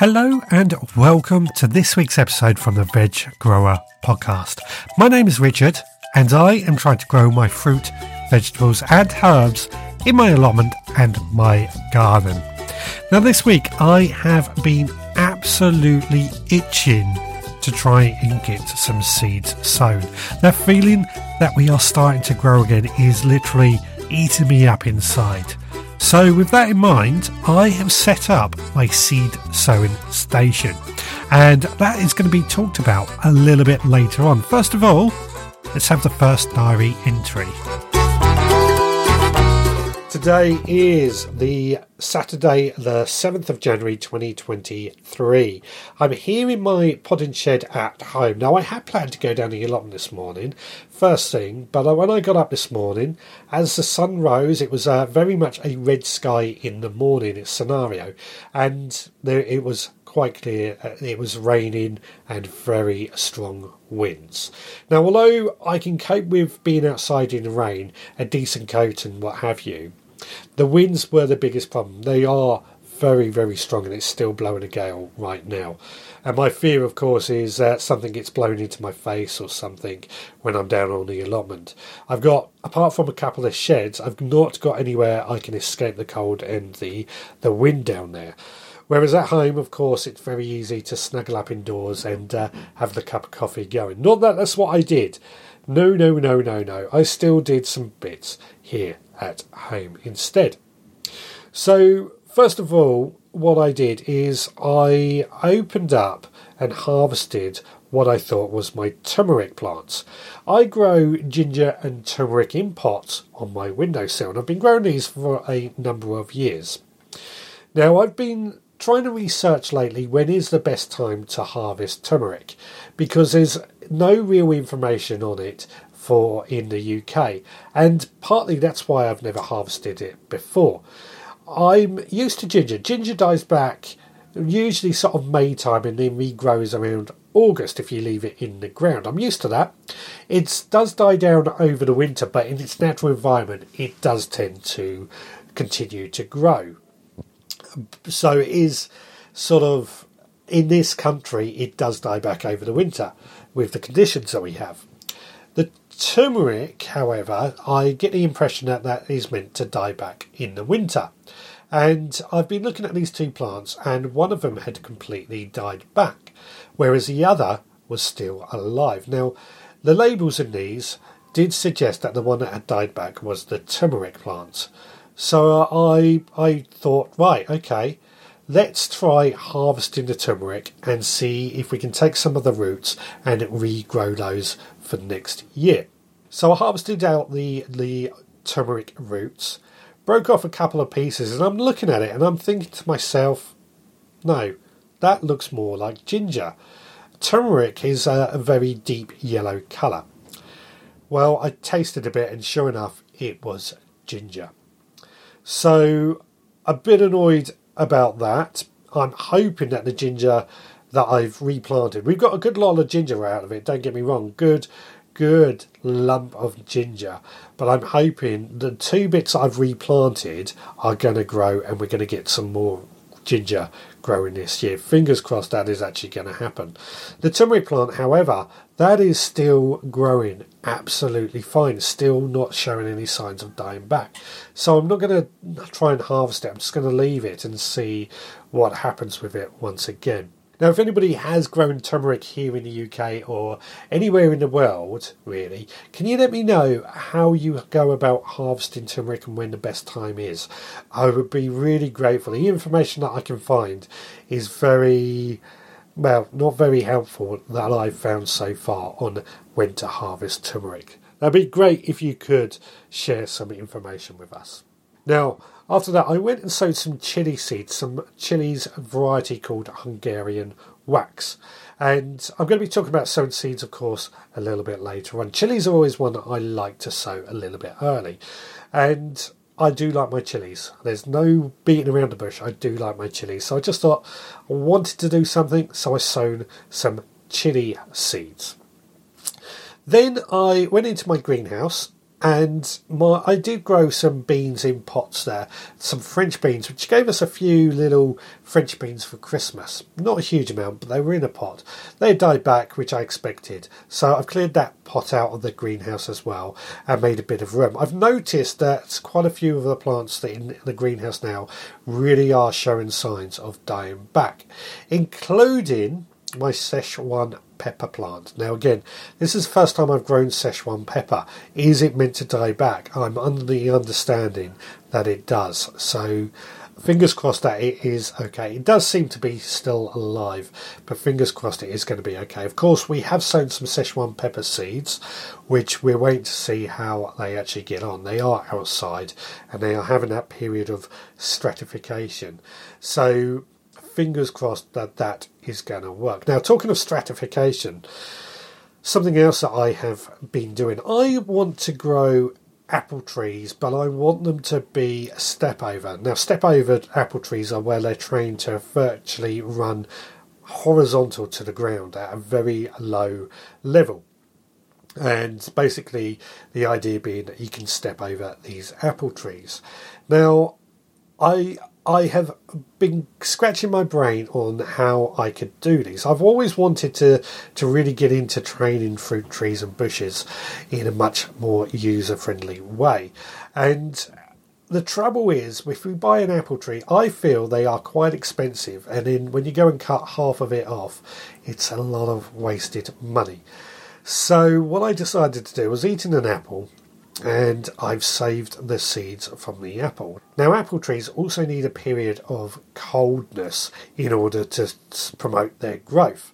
Hello and welcome to this week's episode from the Veg Grower podcast. My name is Richard and I am trying to grow my fruit, vegetables, and herbs in my allotment and my garden. Now, this week I have been absolutely itching to try and get some seeds sown. The feeling that we are starting to grow again is literally eating me up inside. So, with that in mind, I have set up my seed sowing station, and that is going to be talked about a little bit later on. First of all, let's have the first diary entry. Today is the Saturday, the 7th of January 2023. I'm here in my potting shed at home. Now, I had planned to go down the allotment this morning, first thing, but when I got up this morning, as the sun rose, it was uh, very much a red sky in the morning scenario, and there it was quite clear uh, it was raining and very strong winds. Now, although I can cope with being outside in the rain, a decent coat and what have you, the winds were the biggest problem. They are very, very strong, and it's still blowing a gale right now. And my fear, of course, is that something gets blown into my face or something when I'm down on the allotment. I've got, apart from a couple of sheds, I've not got anywhere I can escape the cold and the, the wind down there. Whereas at home, of course, it's very easy to snuggle up indoors and uh, have the cup of coffee going. Not that that's what I did. No, no, no, no, no. I still did some bits here at home instead. So, first of all, what I did is I opened up and harvested what I thought was my turmeric plants. I grow ginger and turmeric in pots on my windowsill, and I've been growing these for a number of years. Now, I've been trying to research lately when is the best time to harvest turmeric because there's no real information on it for in the UK, and partly that's why I've never harvested it before. I'm used to ginger. Ginger dies back usually sort of May time and then regrows around August if you leave it in the ground. I'm used to that. It does die down over the winter, but in its natural environment, it does tend to continue to grow. So it is sort of in this country, it does die back over the winter with the conditions that we have. Turmeric, however, I get the impression that that is meant to die back in the winter. And I've been looking at these two plants, and one of them had completely died back, whereas the other was still alive. Now, the labels in these did suggest that the one that had died back was the turmeric plant. So uh, I I thought, right, okay, let's try harvesting the turmeric and see if we can take some of the roots and regrow those for next year. So I harvested out the the turmeric roots, broke off a couple of pieces, and I'm looking at it and I'm thinking to myself, no, that looks more like ginger. Turmeric is a, a very deep yellow colour. Well, I tasted a bit, and sure enough, it was ginger. So, a bit annoyed about that. I'm hoping that the ginger that I've replanted, we've got a good lot of ginger out of it, don't get me wrong, good good lump of ginger. But I'm hoping the two bits I've replanted are going to grow and we're going to get some more ginger growing this year. Fingers crossed that is actually going to happen. The turmeric plant, however, that is still growing absolutely fine, still not showing any signs of dying back. So I'm not going to try and harvest it, I'm just going to leave it and see what happens with it once again. Now, if anybody has grown turmeric here in the UK or anywhere in the world, really, can you let me know how you go about harvesting turmeric and when the best time is? I would be really grateful. The information that I can find is very, well, not very helpful that I've found so far on when to harvest turmeric. That'd be great if you could share some information with us. Now, after that, I went and sowed some chili seeds, some chilies variety called Hungarian wax. And I'm going to be talking about sowing seeds, of course, a little bit later on. Chilies are always one that I like to sow a little bit early. And I do like my chilies. There's no beating around the bush. I do like my chilies. So I just thought I wanted to do something, so I sown some chili seeds. Then I went into my greenhouse and my I did grow some beans in pots there, some French beans, which gave us a few little French beans for Christmas. Not a huge amount, but they were in a pot. They died back, which I expected. So I've cleared that pot out of the greenhouse as well and made a bit of room. I've noticed that quite a few of the plants that in the greenhouse now really are showing signs of dying back, including my Szechuan pepper plant. Now, again, this is the first time I've grown Szechuan pepper. Is it meant to die back? I'm under the understanding that it does. So, fingers crossed that it is okay. It does seem to be still alive, but fingers crossed it is going to be okay. Of course, we have sown some Szechuan pepper seeds, which we're waiting to see how they actually get on. They are outside and they are having that period of stratification. So, fingers crossed that that is going to work. Now, talking of stratification, something else that I have been doing, I want to grow apple trees, but I want them to be step over. Now, step over apple trees are where they're trained to virtually run horizontal to the ground at a very low level. And basically, the idea being that you can step over these apple trees. Now, I I have been scratching my brain on how I could do this. I've always wanted to to really get into training fruit trees and bushes in a much more user friendly way. And the trouble is, if we buy an apple tree, I feel they are quite expensive, and then when you go and cut half of it off, it's a lot of wasted money. So what I decided to do was eating an apple and I've saved the seeds from the apple. Now, apple trees also need a period of coldness in order to promote their growth.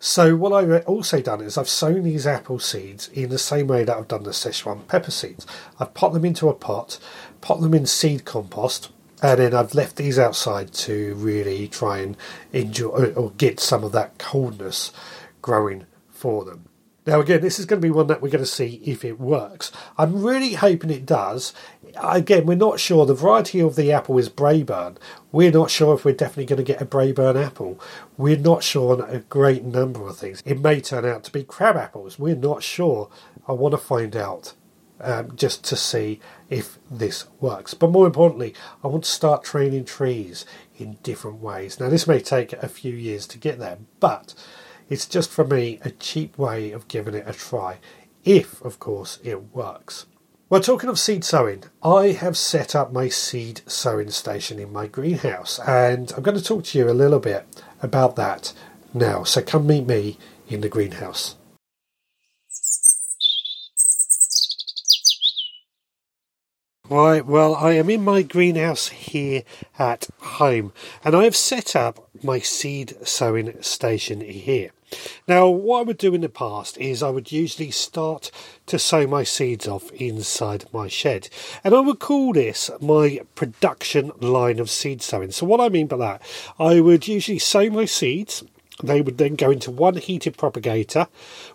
So, what I've also done is I've sown these apple seeds in the same way that I've done the Szechuan pepper seeds. I've put them into a pot, put them in seed compost, and then I've left these outside to really try and enjoy or get some of that coldness growing for them. Now, again, this is going to be one that we're going to see if it works. I'm really hoping it does. Again, we're not sure. The variety of the apple is Braeburn. We're not sure if we're definitely going to get a Braeburn apple. We're not sure on a great number of things. It may turn out to be crab apples. We're not sure. I want to find out um, just to see if this works. But more importantly, I want to start training trees in different ways. Now, this may take a few years to get there, but it's just for me a cheap way of giving it a try, if, of course, it works. Well, talking of seed sowing, I have set up my seed sowing station in my greenhouse, and I'm going to talk to you a little bit about that now. So come meet me in the greenhouse. Right, well, I am in my greenhouse here at home, and I have set up my seed sowing station here. Now, what I would do in the past is I would usually start to sow my seeds off inside my shed, and I would call this my production line of seed sowing. So, what I mean by that, I would usually sow my seeds. They would then go into one heated propagator,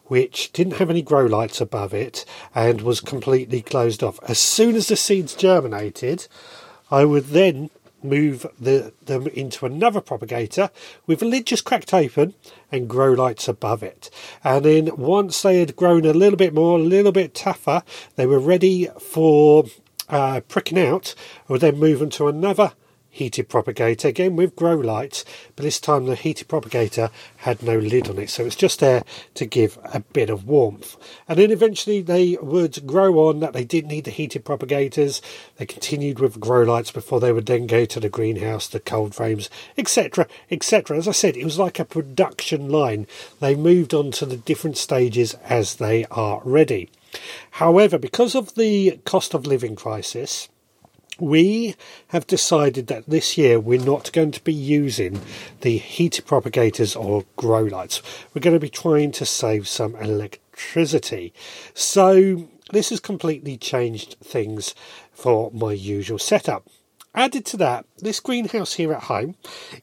which didn't have any grow lights above it and was completely closed off. As soon as the seeds germinated, I would then move the, them into another propagator with the lid just cracked open and grow lights above it. And then once they had grown a little bit more, a little bit tougher, they were ready for uh, pricking out, I would then move them to another heated propagator, again with grow lights, but this time the heated propagator had no lid on it, so it's just there to give a bit of warmth. And then eventually they would grow on that they didn't need the heated propagators, they continued with grow lights before they would then go to the greenhouse, the cold frames, etc. etc. As I said, it was like a production line. They moved on to the different stages as they are ready. However, because of the cost of living crisis, we have decided that this year we're not going to be using the heater propagators or grow lights. We're going to be trying to save some electricity. So this has completely changed things for my usual setup. Added to that, this greenhouse here at home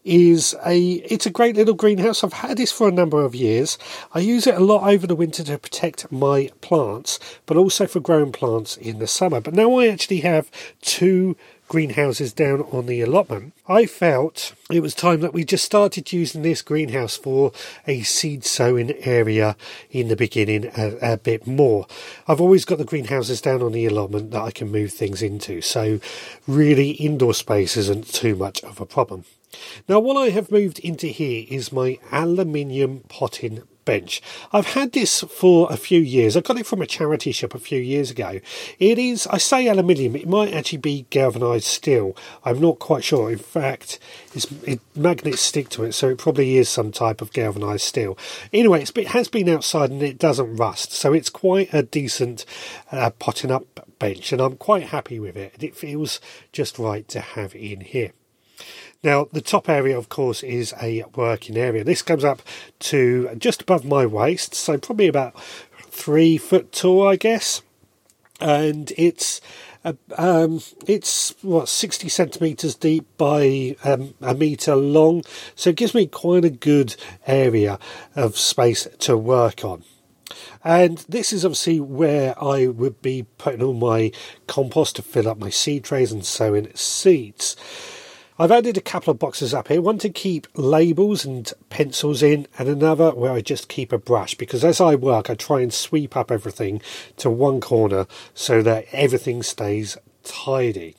is a it's a great little greenhouse. I've had this for a number of years. I use it a lot over the winter to protect my plants, but also for growing plants in the summer. But now I actually have two greenhouses down on the allotment, I felt it was time that we just started using this greenhouse for a seed sowing area in the beginning a, a bit more. I've always got the greenhouses down on the allotment that I can move things into, so really indoor space isn't too much of a problem. Now, what I have moved into here is my aluminium potting bench. I've had this for a few years. I got it from a charity shop a few years ago. It is, I say aluminium, it might actually be galvanized steel. I'm not quite sure. In fact, it, magnets stick to it, so it probably is some type of galvanized steel. Anyway, it has been outside and it doesn't rust, so it's quite a decent uh, potting up bench, and I'm quite happy with it. It feels just right to have in here. Now, the top area, of course, is a working area. This comes up to just above my waist, so probably about three foot tall, I guess. And it's uh, um, it's what 60 centimeters deep by um, a meter long, so it gives me quite a good area of space to work on. And this is obviously where I would be putting all my compost to fill up my seed trays and sowing seeds. I've added a couple of boxes up here, one to keep labels and pencils in, and another where I just keep a brush because as I work, I try and sweep up everything to one corner so that everything stays tidy.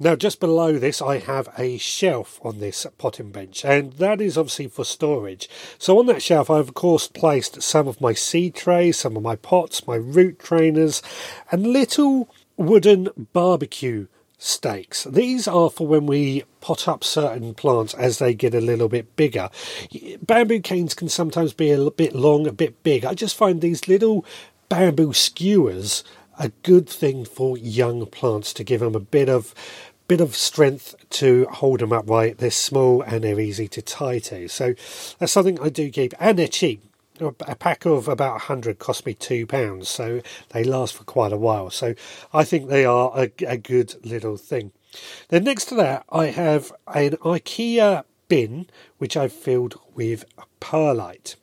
Now, just below this, I have a shelf on this potting bench, and that is obviously for storage. So, on that shelf, I've of course placed some of my seed trays, some of my pots, my root trainers, and little wooden barbecue stakes. These are for when we pot up certain plants as they get a little bit bigger. Bamboo canes can sometimes be a bit long, a bit big. I just find these little bamboo skewers a good thing for young plants to give them a bit of bit of strength to hold them upright. They're small and they're easy to tie to. So that's something I do keep, and they're cheap a pack of about 100 cost me £2, so they last for quite a while. So I think they are a, a good little thing. Then next to that, I have an IKEA bin which I've filled with perlite.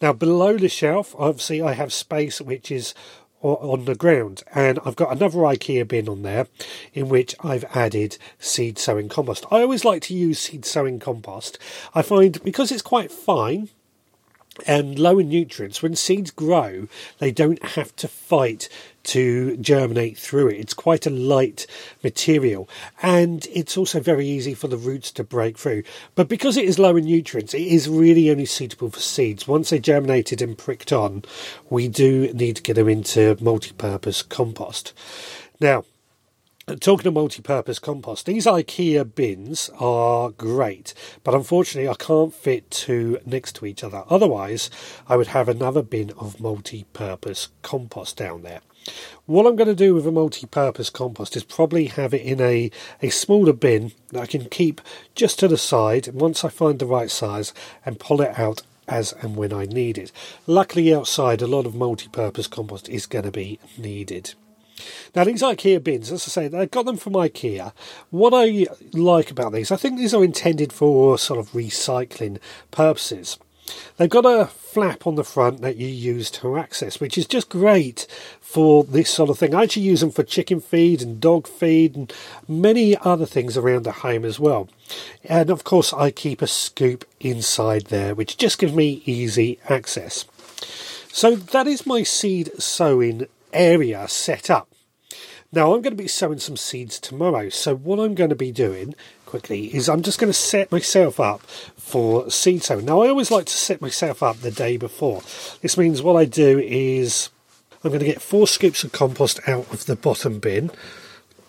Now, below the shelf, obviously, I have space which is on the ground, and I've got another IKEA bin on there in which I've added seed sowing compost. I always like to use seed sowing compost. I find because it's quite fine, and low in nutrients, when seeds grow, they don't have to fight to germinate through it. It's quite a light material and it's also very easy for the roots to break through. But because it is low in nutrients, it is really only suitable for seeds. Once they germinated and pricked on, we do need to get them into multi purpose compost. Now, Talking of multi-purpose compost, these IKEA bins are great, but unfortunately I can't fit two next to each other. Otherwise, I would have another bin of multi-purpose compost down there. What I'm going to do with a multi-purpose compost is probably have it in a, a smaller bin that I can keep just to the side once I find the right size and pull it out as and when I need it. Luckily outside a lot of multi-purpose compost is going to be needed. Now, these IKEA bins, as I say, I got them from IKEA. What I like about these, I think these are intended for sort of recycling purposes. They've got a flap on the front that you use to access, which is just great for this sort of thing. I actually use them for chicken feed and dog feed and many other things around the home as well. And of course, I keep a scoop inside there, which just gives me easy access. So that is my seed sowing area set up. Now I'm going to be sowing some seeds tomorrow. So what I'm going to be doing quickly is I'm just going to set myself up for seed sowing. Now I always like to set myself up the day before. This means what I do is I'm going to get four scoops of compost out of the bottom bin.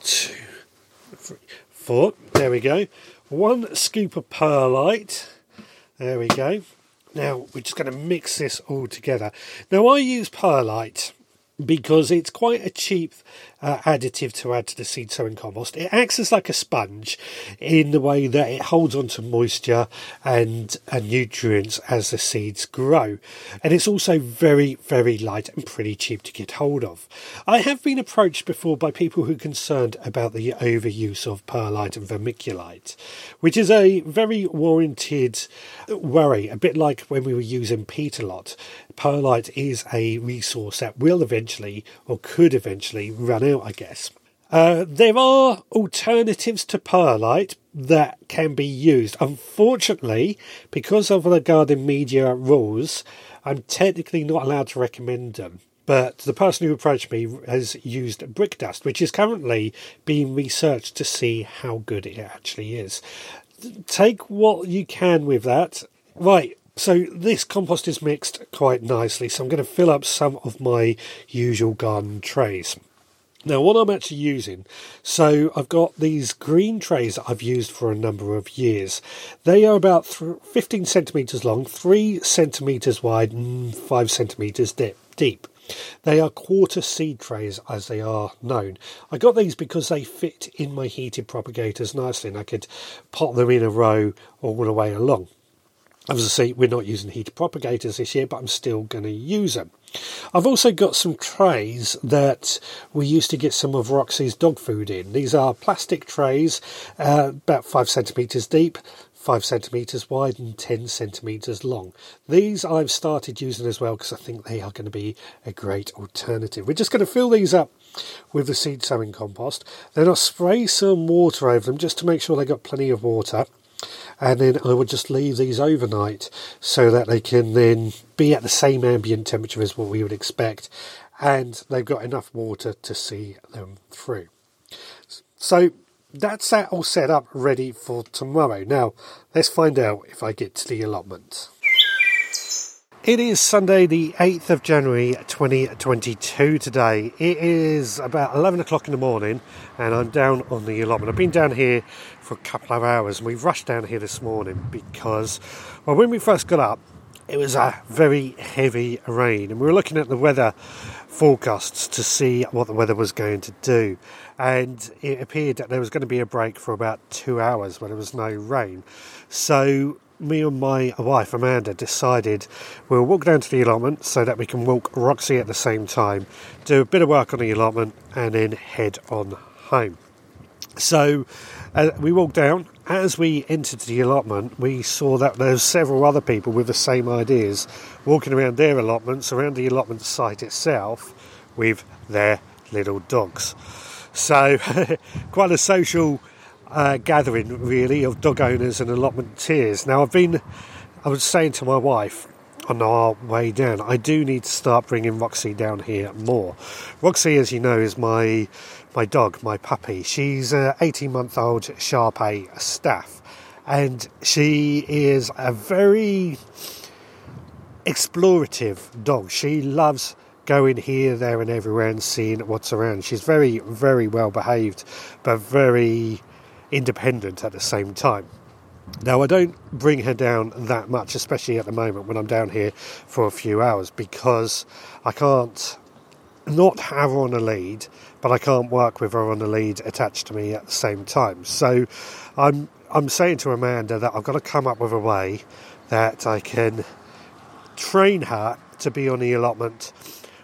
Two, three, four. There we go. One scoop of perlite. There we go. Now we're just going to mix this all together. Now I use perlite because it's quite a cheap uh, additive to add to the seed sowing compost. It acts as like a sponge in the way that it holds onto moisture and, and nutrients as the seeds grow. And it's also very, very light and pretty cheap to get hold of. I have been approached before by people who are concerned about the overuse of perlite and vermiculite, which is a very warranted worry, a bit like when we were using peat a lot. Perlite is a resource that will eventually or could eventually run out, I guess. Uh, there are alternatives to perlite that can be used. Unfortunately, because of the garden media rules, I'm technically not allowed to recommend them. But the person who approached me has used brick dust, which is currently being researched to see how good it actually is. Take what you can with that. Right, so this compost is mixed quite nicely, so I'm going to fill up some of my usual garden trays. Now, what I'm actually using, so I've got these green trays that I've used for a number of years. They are about 15 centimetres long, 3 centimetres wide, and 5 centimetres deep. They are quarter seed trays as they are known. I got these because they fit in my heated propagators nicely and I could pot them in a row all the way along. As I say, we're not using heated propagators this year, but I'm still going to use them. I've also got some trays that we used to get some of Roxy's dog food in. These are plastic trays, uh, about five centimetres deep, five centimetres wide, and ten centimetres long. These I've started using as well because I think they are going to be a great alternative. We're just going to fill these up with the seed sowing compost. Then I'll spray some water over them just to make sure they got plenty of water and then I would just leave these overnight so that they can then be at the same ambient temperature as what we would expect and they've got enough water to see them through. So that's that all set up ready for tomorrow. Now let's find out if I get to the allotment. It is Sunday, the 8th of January 2022 today. It is about 11 o'clock in the morning, and I'm down on the allotment. I've been down here for a couple of hours, and we rushed down here this morning because, well, when we first got up, it was a very heavy rain, and we were looking at the weather forecasts to see what the weather was going to do. And it appeared that there was going to be a break for about two hours where there was no rain. So me and my wife Amanda decided we'll walk down to the allotment so that we can walk Roxy at the same time, do a bit of work on the allotment, and then head on home. So uh, we walked down. As we entered the allotment, we saw that there's several other people with the same ideas walking around their allotments, around the allotment site itself, with their little dogs. So, quite a social uh, gathering really of dog owners and allotmenteers. Now I've been, I was saying to my wife on our way down, I do need to start bringing Roxy down here more. Roxy, as you know, is my my dog, my puppy. She's a 18 month old Shar Pei staff, and she is a very explorative dog. She loves going here, there, and everywhere and seeing what's around. She's very, very well behaved, but very independent at the same time. Now, I don't bring her down that much, especially at the moment when I'm down here for a few hours, because I can't not have her on a lead, but I can't work with her on a lead attached to me at the same time. So I'm I'm saying to Amanda that I've got to come up with a way that I can train her to be on the allotment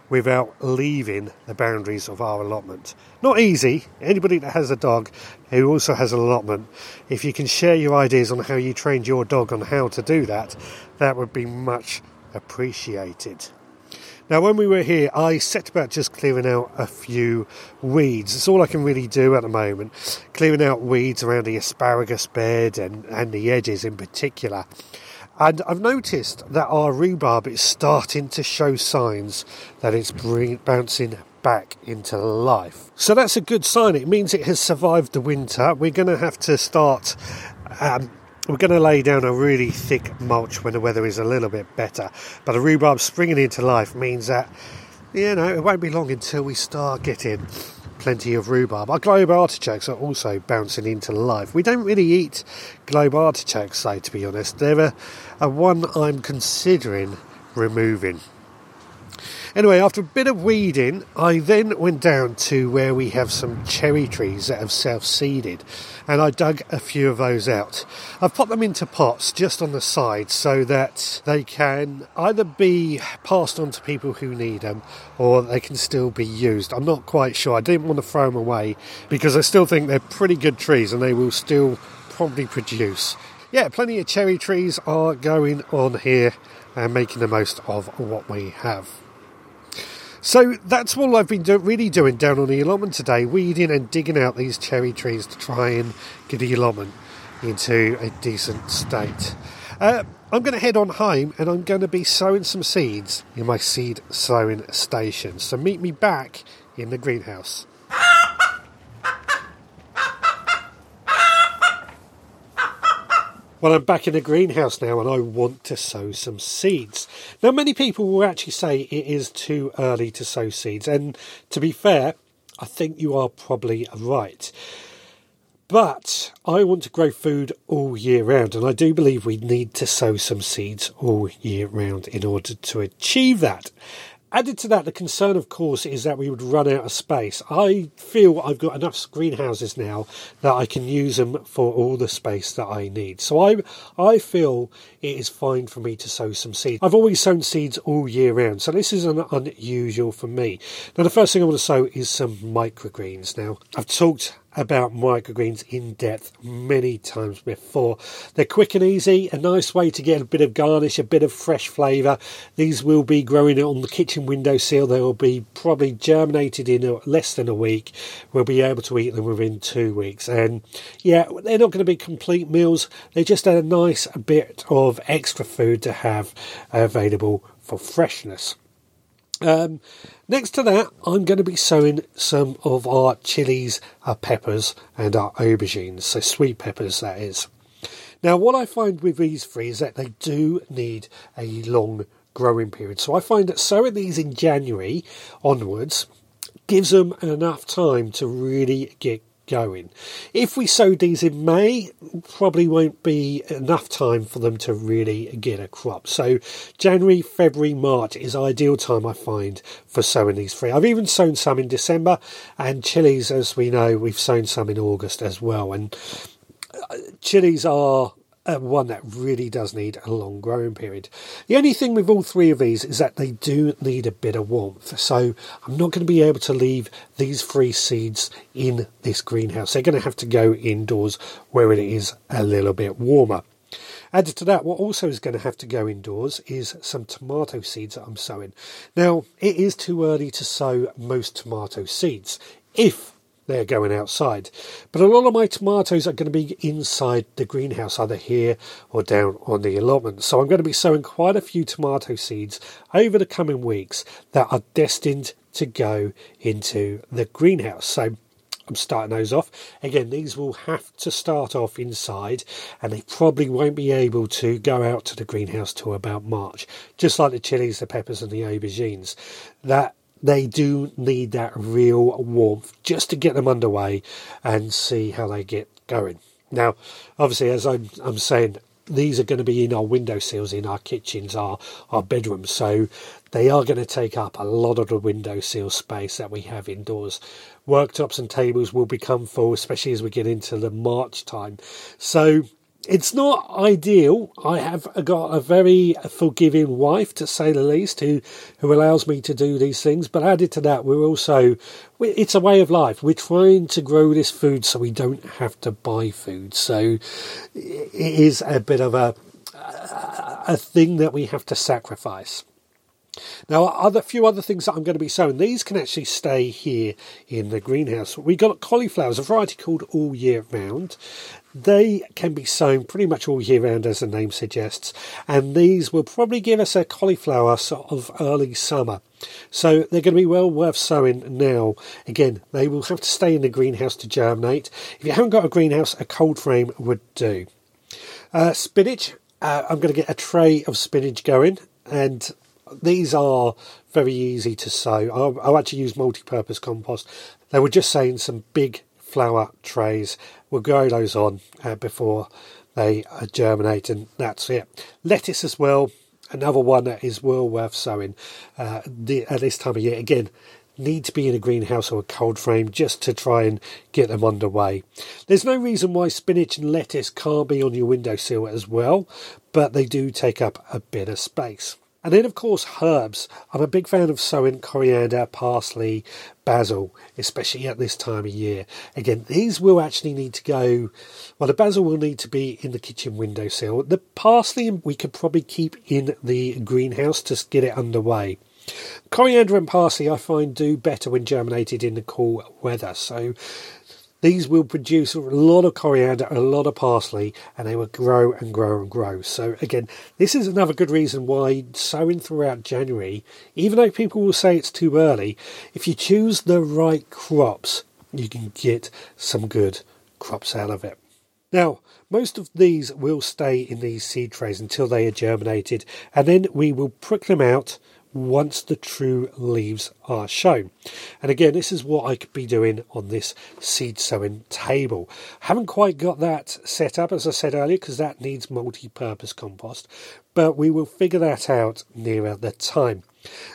without leaving the boundaries of our allotment. Not easy. Anybody that has a dog who also has an allotment, if you can share your ideas on how you trained your dog on how to do that, that would be much appreciated. Now, when we were here, I set about just clearing out a few weeds. It's all I can really do at the moment. Clearing out weeds around the asparagus bed and, and the edges in particular. And I've noticed that our rhubarb is starting to show signs that it's bouncing back into life. So that's a good sign. It means it has survived the winter. We're going to have to start. Um, we're going to lay down a really thick mulch when the weather is a little bit better. But the rhubarb springing into life means that, you know, it won't be long until we start getting plenty of rhubarb. Our globe artichokes are also bouncing into life. We don't really eat globe artichokes, though, to be honest. They're a, a one I'm considering removing. Anyway, after a bit of weeding, I then went down to where we have some cherry trees that have self seeded and I dug a few of those out. I've put them into pots just on the side so that they can either be passed on to people who need them or they can still be used. I'm not quite sure. I didn't want to throw them away because I still think they're pretty good trees and they will still probably produce. Yeah, plenty of cherry trees are going on here and making the most of what we have. So that's all I've been do- really doing down on the allotment today, weeding and digging out these cherry trees to try and get the allotment into a decent state. Uh, I'm going to head on home and I'm going to be sowing some seeds in my seed sowing station. So meet me back in the greenhouse. Well, I'm back in the greenhouse now and I want to sow some seeds. Now, many people will actually say it is too early to sow seeds, and to be fair, I think you are probably right. But I want to grow food all year round, and I do believe we need to sow some seeds all year round in order to achieve that. Added to that, the concern, of course, is that we would run out of space. I feel I've got enough greenhouses now that I can use them for all the space that I need. So I, I feel it is fine for me to sow some seeds. I've always sown seeds all year round, so this is an unusual for me. Now, the first thing I want to sow is some microgreens. Now, I've talked about microgreens in depth many times before. They're quick and easy, a nice way to get a bit of garnish, a bit of fresh flavour. These will be growing on the kitchen windowsill. They will be probably germinated in less than a week. We'll be able to eat them within two weeks. And yeah, they're not going to be complete meals. They're just a nice bit of extra food to have available for freshness. Um, next to that, I'm going to be sowing some of our chilies, our peppers, and our aubergines, so sweet peppers, that is. Now, what I find with these three is that they do need a long growing period. So I find that sowing these in January onwards gives them enough time to really get going. If we sowed these in May, probably won't be enough time for them to really get a crop. So January, February, March is ideal time I find for sowing these three. I've even sown some in December and chilies, as we know, we've sown some in August as well. And uh, chilies are uh, one that really does need a long growing period. The only thing with all three of these is that they do need a bit of warmth. So I'm not going to be able to leave these three seeds in this greenhouse. They're going to have to go indoors where it is a little bit warmer. Added to that, what also is going to have to go indoors is some tomato seeds that I'm sowing. Now, it is too early to sow most tomato seeds. If they're going outside. But a lot of my tomatoes are going to be inside the greenhouse, either here or down on the allotment. So I'm going to be sowing quite a few tomato seeds over the coming weeks that are destined to go into the greenhouse. So I'm starting those off. Again, these will have to start off inside and they probably won't be able to go out to the greenhouse till about March, just like the chilies, the peppers, and the aubergines. That they do need that real warmth just to get them underway and see how they get going. Now, obviously, as I'm, I'm saying, these are going to be in our window sills, in our kitchens, our, our bedrooms. So they are going to take up a lot of the window sill space that we have indoors. Worktops and tables will become full, especially as we get into the March time. So it's not ideal. I have got a very forgiving wife, to say the least, who who allows me to do these things. But added to that, we're also it's a way of life. We're trying to grow this food so we don't have to buy food. So it is a bit of a a thing that we have to sacrifice. Now, other few other things that I'm going to be sowing. These can actually stay here in the greenhouse. We got cauliflowers, a variety called All Year Round. They can be sown pretty much all year round, as the name suggests, and these will probably give us a cauliflower sort of early summer. So they're going to be well worth sowing now. Again, they will have to stay in the greenhouse to germinate. If you haven't got a greenhouse, a cold frame would do. Uh, spinach, uh, I'm going to get a tray of spinach going, and these are very easy to sow. I'll, I'll actually use multi-purpose compost. They were just saying some big flower trays. We'll grow those on uh, before they germinate, and that's it. Lettuce as well, another one that is well worth sowing uh, the, at this time of year. Again, need to be in a greenhouse or a cold frame just to try and get them underway. There's no reason why spinach and lettuce can't be on your windowsill as well, but they do take up a bit of space. And then, of course, herbs. I'm a big fan of sowing coriander, parsley, basil, especially at this time of year. Again, these will actually need to go, well, the basil will need to be in the kitchen windowsill. The parsley we could probably keep in the greenhouse to get it underway. Coriander and parsley I find do better when germinated in the cool weather. So these will produce a lot of coriander, a lot of parsley, and they will grow and grow and grow. So, again, this is another good reason why sowing throughout January, even though people will say it's too early, if you choose the right crops, you can get some good crops out of it. Now, most of these will stay in these seed trays until they are germinated, and then we will prick them out once the true leaves are shown. And again, this is what I could be doing on this seed sowing table. Haven't quite got that set up, as I said earlier, because that needs multi-purpose compost, but we will figure that out nearer the time.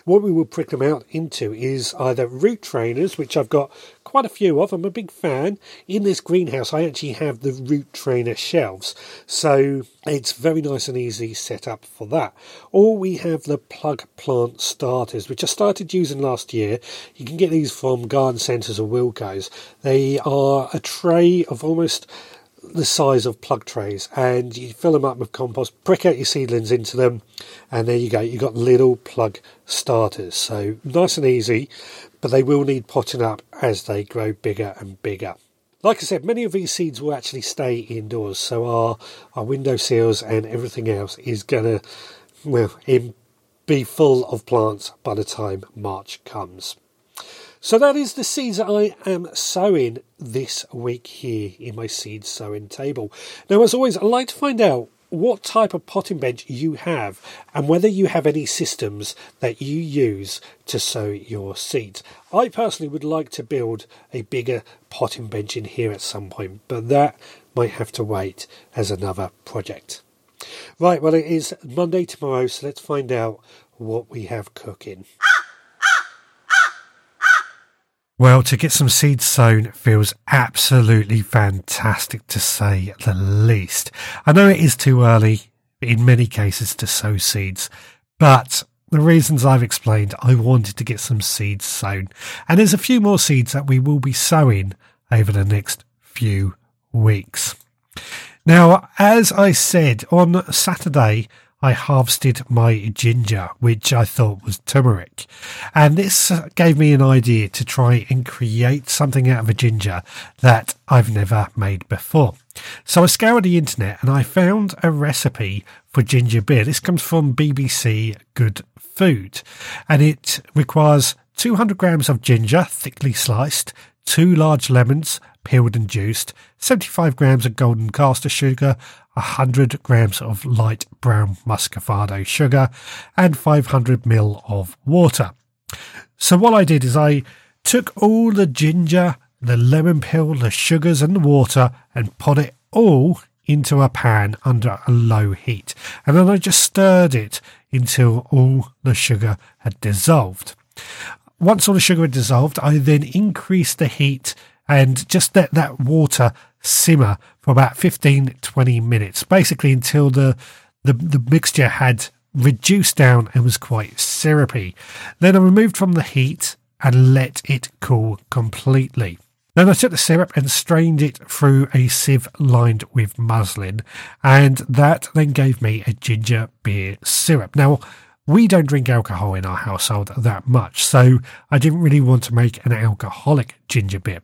What we will prick them out into is either root trainers, which I've got quite a few of. I'm a big fan. In this greenhouse, I actually have the root trainer shelves, so it's very nice and easy set up for that. Or we have the plug plant starters, which I started using last year. You can get these from garden centres or Wilko's. They are a tray of almost the size of plug trays and you fill them up with compost, prick out your seedlings into them, and there you go. You've got little plug starters. So nice and easy, but they will need potting up as they grow bigger and bigger. Like I said, many of these seeds will actually stay indoors, so our, our window sills and everything else is going to well, be full of plants by the time March comes. So that is the seeds I am sowing this week here in my seed sowing table. Now, as always, I'd like to find out what type of potting bench you have and whether you have any systems that you use to sow your seeds. I personally would like to build a bigger potting bench in here at some point, but that might have to wait as another project. Right, well, it is Monday tomorrow, so let's find out what we have cooking. Well, to get some seeds sown feels absolutely fantastic to say the least. I know it is too early in many cases to sow seeds, but the reasons I've explained, I wanted to get some seeds sown. And there's a few more seeds that we will be sowing over the next few weeks. Now, as I said on Saturday, I harvested my ginger, which I thought was turmeric. And this gave me an idea to try and create something out of a ginger that I've never made before. So I scoured the internet and I found a recipe for ginger beer. This comes from BBC Good Food and it requires 200 grams of ginger, thickly sliced, two large lemons, peeled and juiced, 75 grams of golden caster sugar, 100 grams of light brown muscovado sugar, and 500 ml of water. So what I did is I took all the ginger, the lemon peel, the sugars and the water and put it all into a pan under a low heat. And then I just stirred it until all the sugar had dissolved. Once all the sugar had dissolved, I then increased the heat and just let that water simmer for about 15 20 minutes basically until the the, the mixture had reduced down and was quite syrupy then i removed from the heat and let it cool completely then I took the syrup and strained it through a sieve lined with muslin, and that then gave me a ginger beer syrup. Now, we don't drink alcohol in our household that much, so I didn't really want to make an alcoholic ginger beer.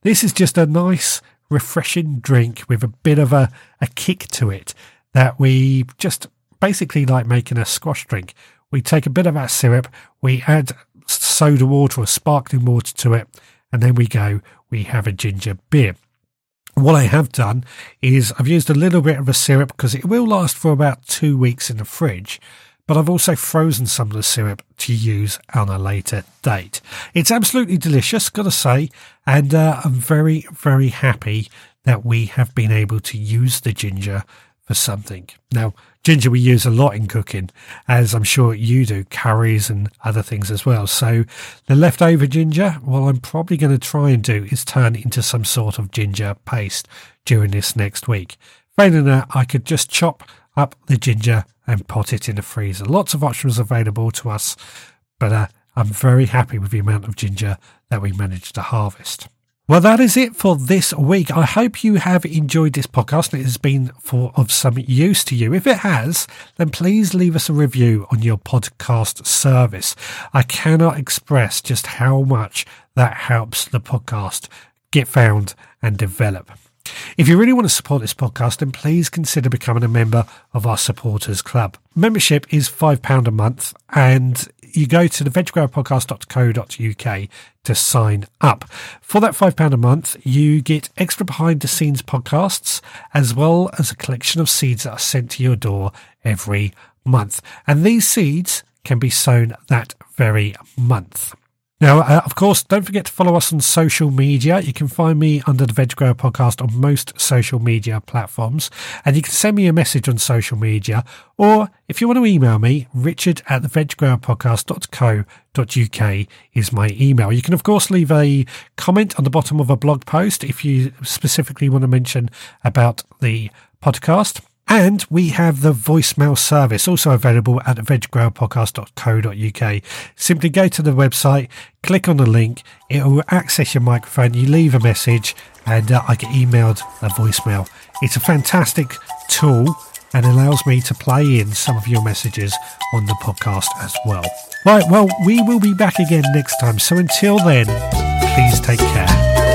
This is just a nice, refreshing drink with a bit of a, a kick to it that we just basically like making a squash drink. We take a bit of that syrup, we add soda water or sparkling water to it, and then we go, we have a ginger beer. What I have done is I've used a little bit of a syrup because it will last for about two weeks in the fridge but I've also frozen some of the syrup to use on a later date. It's absolutely delicious, gotta say, and uh, I'm very, very happy that we have been able to use the ginger for something. Now, ginger we use a lot in cooking, as I'm sure you do, curries and other things as well. So the leftover ginger, what I'm probably going to try and do is turn into some sort of ginger paste during this next week. Failing that, I could just chop up the ginger and pot it in the freezer. Lots of options available to us, but uh, I'm very happy with the amount of ginger that we managed to harvest. Well, that is it for this week. I hope you have enjoyed this podcast and it has been for of some use to you. If it has, then please leave us a review on your podcast service. I cannot express just how much that helps the podcast get found and develop. If you really want to support this podcast, then please consider becoming a member of our supporters club. Membership is £5 a month and you go to the veggrowerpodcast.co.uk to sign up. For that £5 a month, you get extra behind the scenes podcasts as well as a collection of seeds that are sent to your door every month. And these seeds can be sown that very month. Now, uh, of course, don't forget to follow us on social media. You can find me under the Veg Grower Podcast on most social media platforms. And you can send me a message on social media. Or if you want to email me, richard at the veggrowerpodcast.co.uk is my email. You can, of course, leave a comment on the bottom of a blog post if you specifically want to mention about the podcast. And we have the voicemail service also available at veggrowerpodcast.co.uk. Simply go to the website, click on the link, it will access your microphone, you leave a message, and uh, I get emailed a voicemail. It's a fantastic tool and allows me to play in some of your messages on the podcast as well. Right, well, we will be back again next time. So until then, please take care.